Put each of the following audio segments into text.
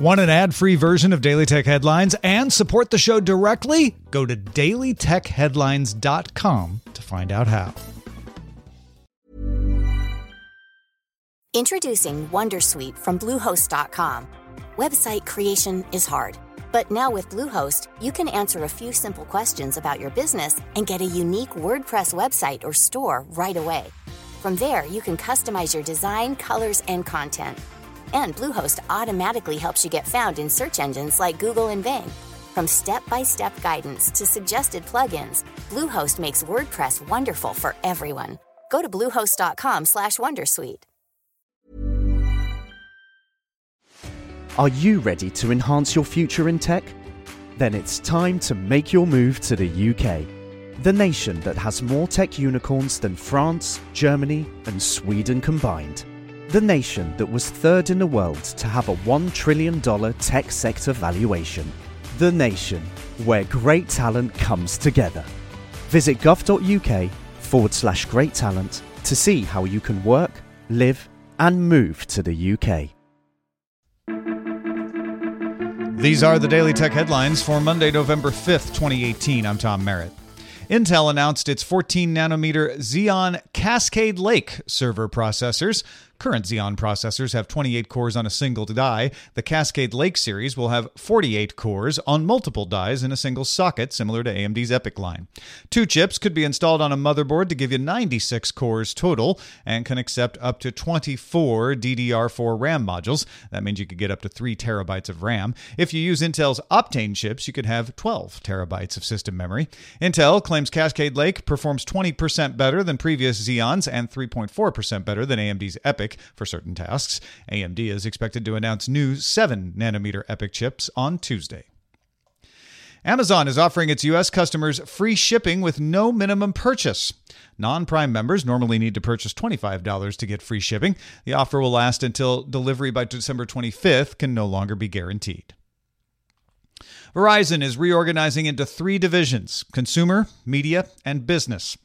Want an ad free version of Daily Tech Headlines and support the show directly? Go to dailytechheadlines.com to find out how. Introducing Wondersuite from Bluehost.com. Website creation is hard, but now with Bluehost, you can answer a few simple questions about your business and get a unique WordPress website or store right away. From there, you can customize your design, colors, and content and Bluehost automatically helps you get found in search engines like Google and Bing. From step-by-step guidance to suggested plugins, Bluehost makes WordPress wonderful for everyone. Go to bluehost.com/wondersuite. Are you ready to enhance your future in tech? Then it's time to make your move to the UK. The nation that has more tech unicorns than France, Germany, and Sweden combined the nation that was third in the world to have a $1 trillion tech sector valuation. The nation where great talent comes together. Visit gov.uk forward slash great talent to see how you can work, live, and move to the UK. These are the Daily Tech headlines for Monday, November 5th, 2018. I'm Tom Merritt. Intel announced its 14 nanometer Xeon Cascade Lake server processors Current Xeon processors have 28 cores on a single die. The Cascade Lake series will have 48 cores on multiple dies in a single socket, similar to AMD's EPYC line. Two chips could be installed on a motherboard to give you 96 cores total and can accept up to 24 DDR4 RAM modules. That means you could get up to 3 terabytes of RAM. If you use Intel's Optane chips, you could have 12 terabytes of system memory. Intel claims Cascade Lake performs 20% better than previous Xeons and 3.4% better than AMD's EPYC for certain tasks. AMD is expected to announce new 7 nanometer EPYC chips on Tuesday. Amazon is offering its U.S. customers free shipping with no minimum purchase. Non Prime members normally need to purchase $25 to get free shipping. The offer will last until delivery by December 25th can no longer be guaranteed. Verizon is reorganizing into three divisions consumer, media, and business.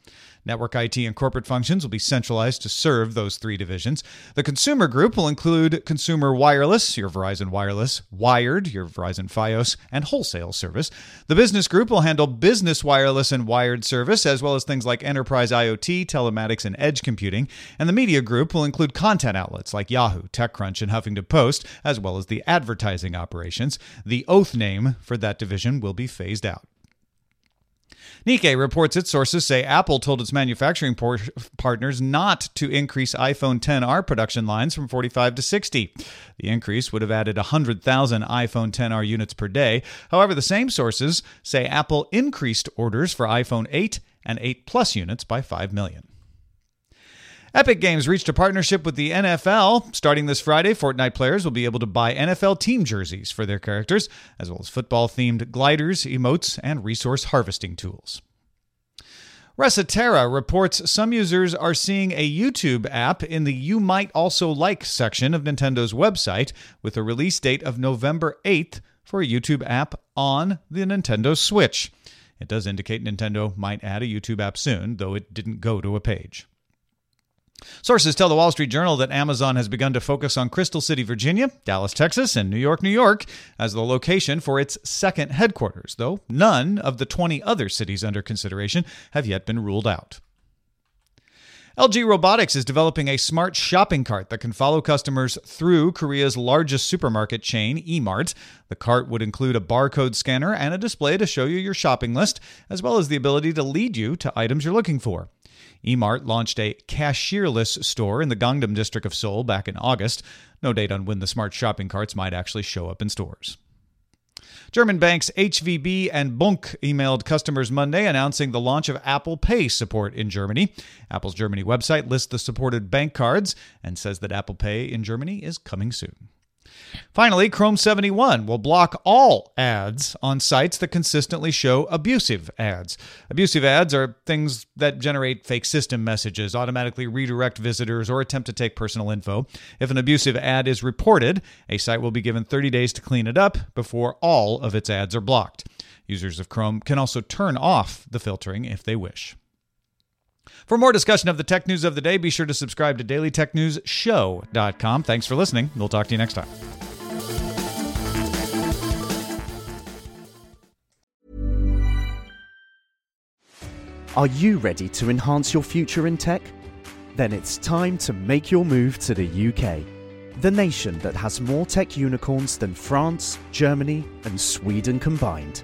Network IT and corporate functions will be centralized to serve those three divisions. The consumer group will include consumer wireless, your Verizon Wireless, wired, your Verizon Fios, and wholesale service. The business group will handle business wireless and wired service, as well as things like enterprise IoT, telematics, and edge computing. And the media group will include content outlets like Yahoo, TechCrunch, and Huffington Post, as well as the advertising operations. The oath name for that division will be phased out. Nikkei reports its sources say Apple told its manufacturing por- partners not to increase iPhone 10R production lines from 45 to 60. The increase would have added 100,000 iPhone 10R units per day. However, the same sources say Apple increased orders for iPhone 8 and 8 Plus units by 5 million. Epic Games reached a partnership with the NFL. Starting this Friday, Fortnite players will be able to buy NFL team jerseys for their characters, as well as football themed gliders, emotes, and resource harvesting tools. Resetera reports some users are seeing a YouTube app in the You Might Also Like section of Nintendo's website, with a release date of November 8th for a YouTube app on the Nintendo Switch. It does indicate Nintendo might add a YouTube app soon, though it didn't go to a page. Sources tell the Wall Street Journal that Amazon has begun to focus on Crystal City, Virginia, Dallas, Texas, and New York, New York as the location for its second headquarters, though none of the 20 other cities under consideration have yet been ruled out. LG Robotics is developing a smart shopping cart that can follow customers through Korea's largest supermarket chain, Emart. The cart would include a barcode scanner and a display to show you your shopping list, as well as the ability to lead you to items you're looking for. Emart launched a cashierless store in the Gangnam district of Seoul back in August. No date on when the smart shopping carts might actually show up in stores. German banks HVB and Bunq emailed customers Monday announcing the launch of Apple Pay support in Germany. Apple's Germany website lists the supported bank cards and says that Apple Pay in Germany is coming soon. Finally, Chrome 71 will block all ads on sites that consistently show abusive ads. Abusive ads are things that generate fake system messages, automatically redirect visitors, or attempt to take personal info. If an abusive ad is reported, a site will be given 30 days to clean it up before all of its ads are blocked. Users of Chrome can also turn off the filtering if they wish. For more discussion of the tech news of the day, be sure to subscribe to dailytechnewsshow.com. Thanks for listening. We'll talk to you next time. Are you ready to enhance your future in tech? Then it's time to make your move to the UK, the nation that has more tech unicorns than France, Germany, and Sweden combined.